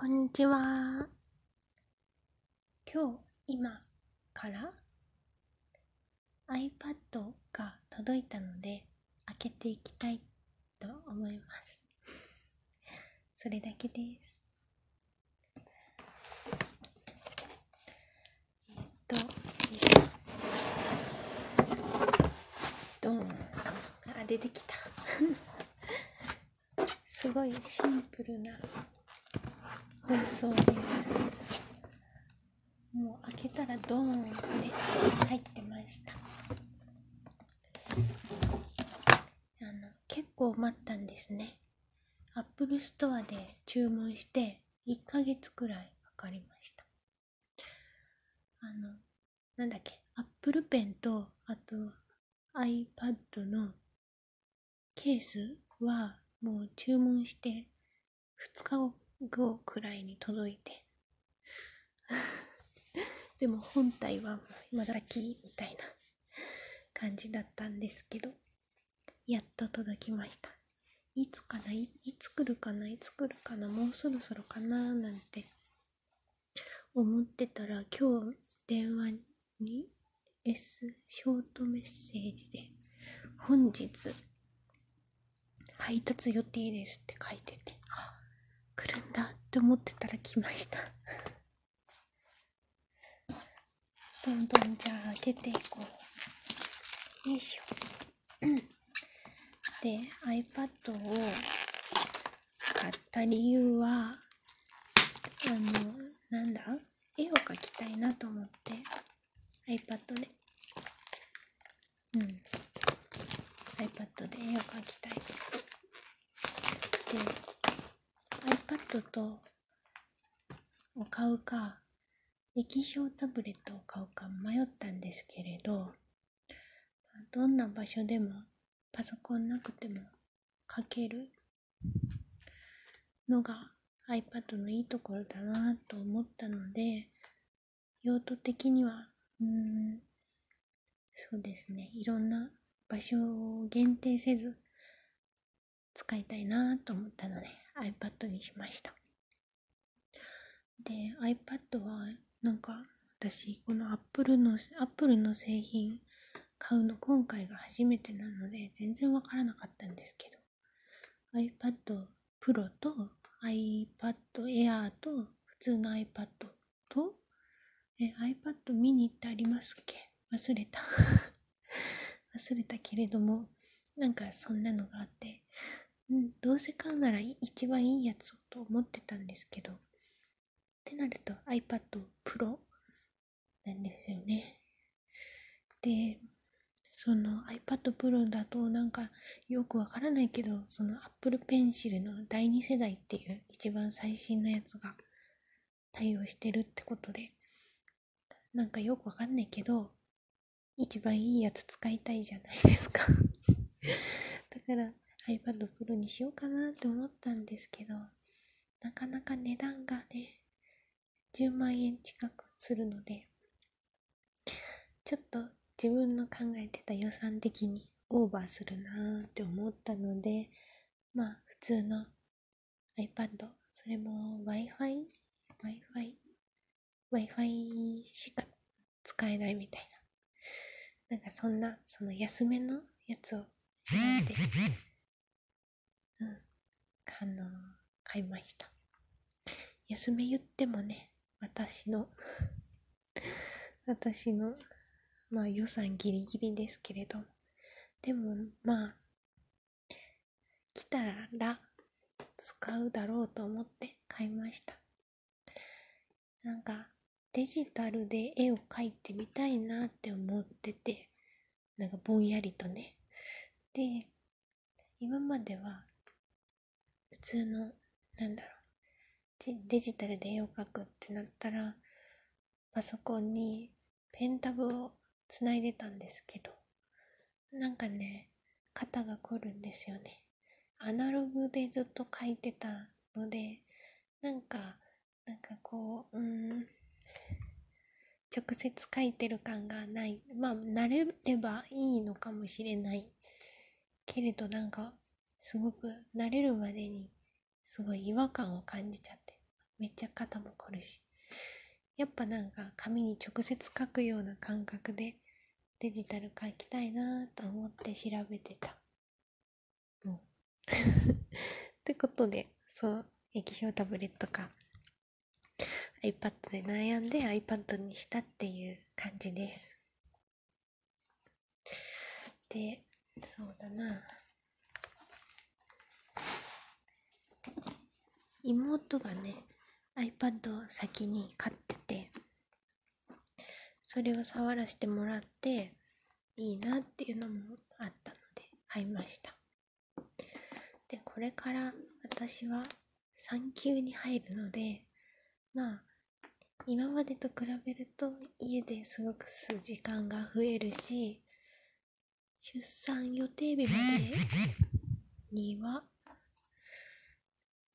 こんにちは。今日、今から iPad が届いたので開けていきたいと思います。それだけです。えっと、ドン。あ、出てきた。すごいシンプルな包装です。もう開けたらドーンって入ってました。あの結構待ったんですね。アップルストアで注文して1ヶ月くらいかかりました。あの、なんだっけ、アップルペンとあと iPad のケースはもう注文して2日後くらいに届いて。でも本体はまだきみたいな感じだったんですけどやっと届きました。いつかないいつ来るかないつ来るかなもうそろそろかななんて思ってたら今日電話に S ショートメッセージで本日配達予定ですって書いてて。来るんだって思ってたら来ました。どんどんじゃあ開けていこう。よいしょ。で iPad を買った理由はあのなんだ？絵を描きたいなと思って。iPad で。うん。iPad で絵を描きたい。でトとを買うか液晶タブレットを買うか迷ったんですけれどどんな場所でもパソコンなくても書けるのが iPad のいいところだなと思ったので用途的にはうんそうですねいろんな場所を限定せず使いたいなと思ったので iPad にしました。で iPad はなんか私この Apple の Apple の製品買うの今回が初めてなので全然わからなかったんですけど iPad Pro と iPad Air と普通の iPad とえ iPad mini ってありますっけ？忘れた。忘れたけれどもなんかそんなのがあって、うん、どうせ買うなら一番いいやつと思ってたんですけど。ってなると iPad Pro なんですよね。でその iPad Pro だとなんかよくわからないけどその Apple Pencil の第2世代っていう一番最新のやつが対応してるってことでなんかよくわかんないけど一番いいやつ使いたいじゃないですか。だから iPad Pro にしようかなって思ったんですけどなかなか値段がね10万円近くするのでちょっと自分の考えてた予算的にオーバーするなーって思ったのでまあ普通の iPad それも Wi-Fi Wi-Fi Wi-Fi しか使えないみたいな。なんかそんなその安めのやつを選んでうん。あの買いました。安め言ってもね私の 私のまあ予算ギリギリですけれども。でもまあ来たら使うだろうと思って買いました。なんかデジタルで絵を描いてみたいなって思っててなんかぼんやりとね。で今までは通のなんだろうデジタルで絵を描くってなったらパソコンにペンタブをつないでたんですけどなんかね肩が凝るんですよね。アナログでずっと描いてたのでなんかなんかこううん直接書いてる感がない。まあ慣れればいいのかもしれないけれどなんかすごく慣れるまでにすごい違和感を感じちゃってめっちゃ肩も凝るし。やっぱなんか紙に直接書くような感覚でデジタル書きたいなと思って調べてた。うん。ってことで、そう、液晶タブレットか iPad で悩んで iPad にしたっていう感じです。で、そうだな。妹がね、iPad を先に買ってて、それを触らせてもらって、いいなっていうのもあったので、買いました。で、これから私は産休に入るので、まあ、今までと比べると家で過ごくす時間が増えるし、出産予定日までには、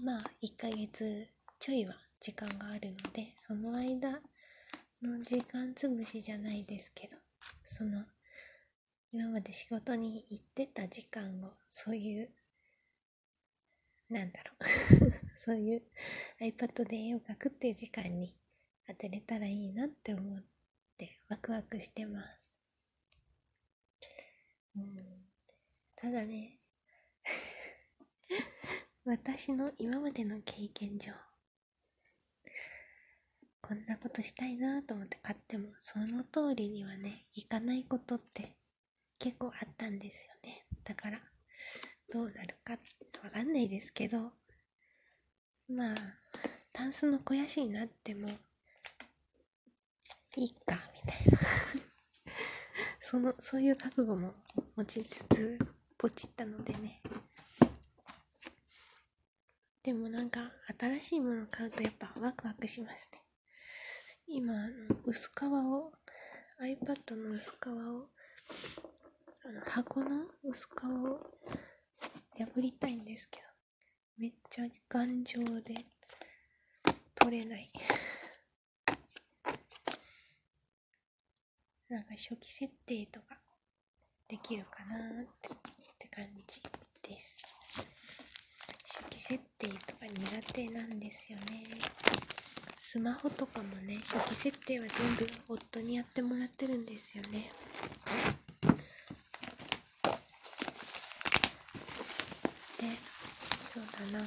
まあ、1ヶ月ちょいは時間があるので、その間の時間つぶしじゃないですけど、その、今まで仕事に行ってた時間を、そういう、なんだろう そういう iPad で絵を描くっていう時間に当てれたらいいなって思ってワクワクしてます。うん、ただね私の今までの経験上こんなことしたいなと思って買ってもその通りにはねいかないことって結構あったんですよね。だからどうなるかわかんないですけどまあタンスの肥やしになってもいいかみたいな。そのそういう覚悟も持ちつつポチったのでね。でもなんか新しいものを買うとやっぱワクワクしますね今、あの薄皮を、iPad の薄皮を、あの箱の薄皮を破りたいんですけど、めっちゃ頑丈で取れない。なんか初期設定とかできるかなってって感じです。初期設定とか苦手なんですよね。スマホとかもね、初期設定は全部夫にやってもらってるんですよね。で、そうだな。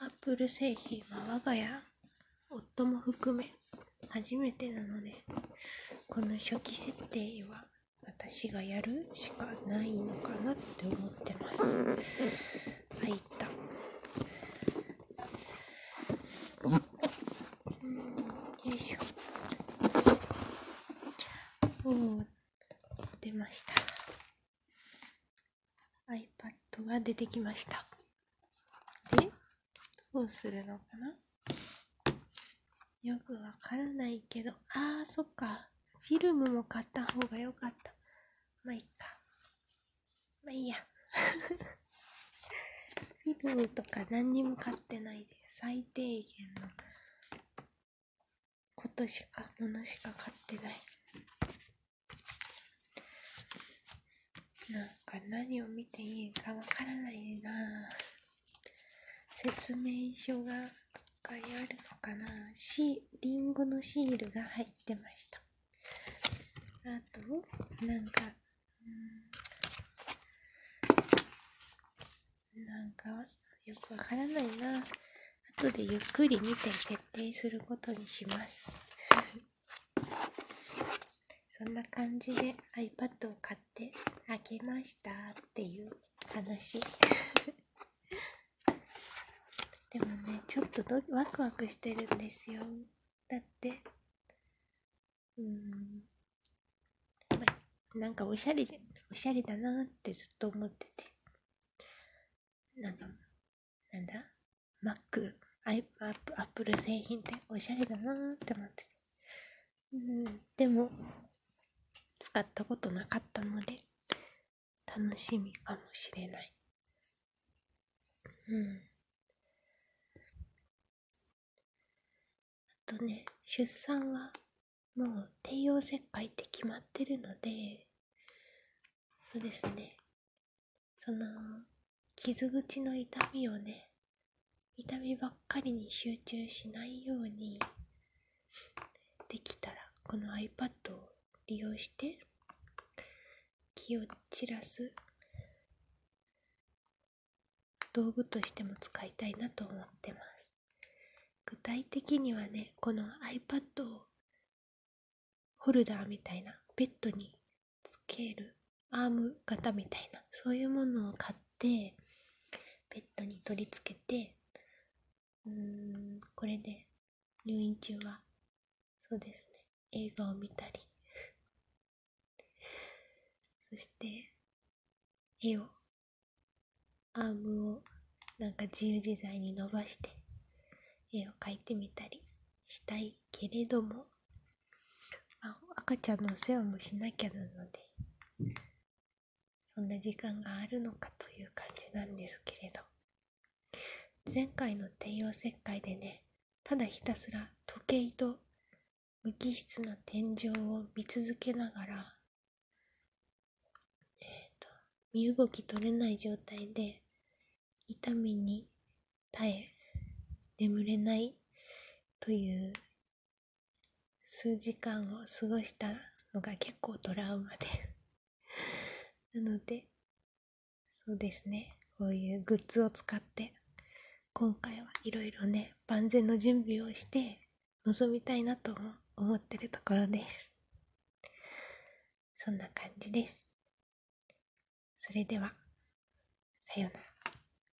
アップル製品は我が家、夫も含め、初めてなので、この初期設定は私がやるしかないのかなって思ってます。はい。ました。iPad が出てきました。でどうするのかな？よくわからないけど。あーそっか。フィルムも買った方がよかったまあいいか。まあいいや。フィルムとか何にも買ってないで最低限の。ことしかものしか買ってない。なんか何を見ていいかわからないな。説明書ががあるのかな。し、リンゴのシールが入ってました。あと、なんか、なんか、よくわからないな。後でゆっくり見て設定することにします。そんな感じで iPad を買ってあげましたっていう話 でもねちょっとワクワクしてるんですよだってうんなんかおしゃれおしゃれだなってずっと思ってて。なんかなんだ？Mac アップル製品っておしゃれだなって思ってて。うん。でも使ったことなかったので楽しみかもしれない。うん。あとね出産はもう帝王切開って決まってるのでそうですね。その傷口の痛みをね見た目ばっかりに集中しないようにできたらこの iPad を利用して気を散らす道具としても使いたいなと思ってます。具体的にはねこの iPad をホルダーみたいなベッドにつけるアーム型みたいなそういうものを買ってベッドに取り付けてうーんこれで入院中はそうですね映画を見たり。そして絵をアームをなんか自由自在に伸ばして絵を描いてみたりしたいけれども、赤ちゃんのお世話もしなきゃなのでそんな時間があるのかという感じなんですけれど。前回の帝王切開でねただひたすら時計と無機質な天井を見続けながらえっ、ー、と身動き取れない状態で痛みに耐え眠れないという数時間を過ごしたのが結構トラウマで。なのでそうですね。こういうグッズを使って今回はいろいろね万全の準備をして臨みたいなと思ってるところです。そんな感じです。それではさようなら。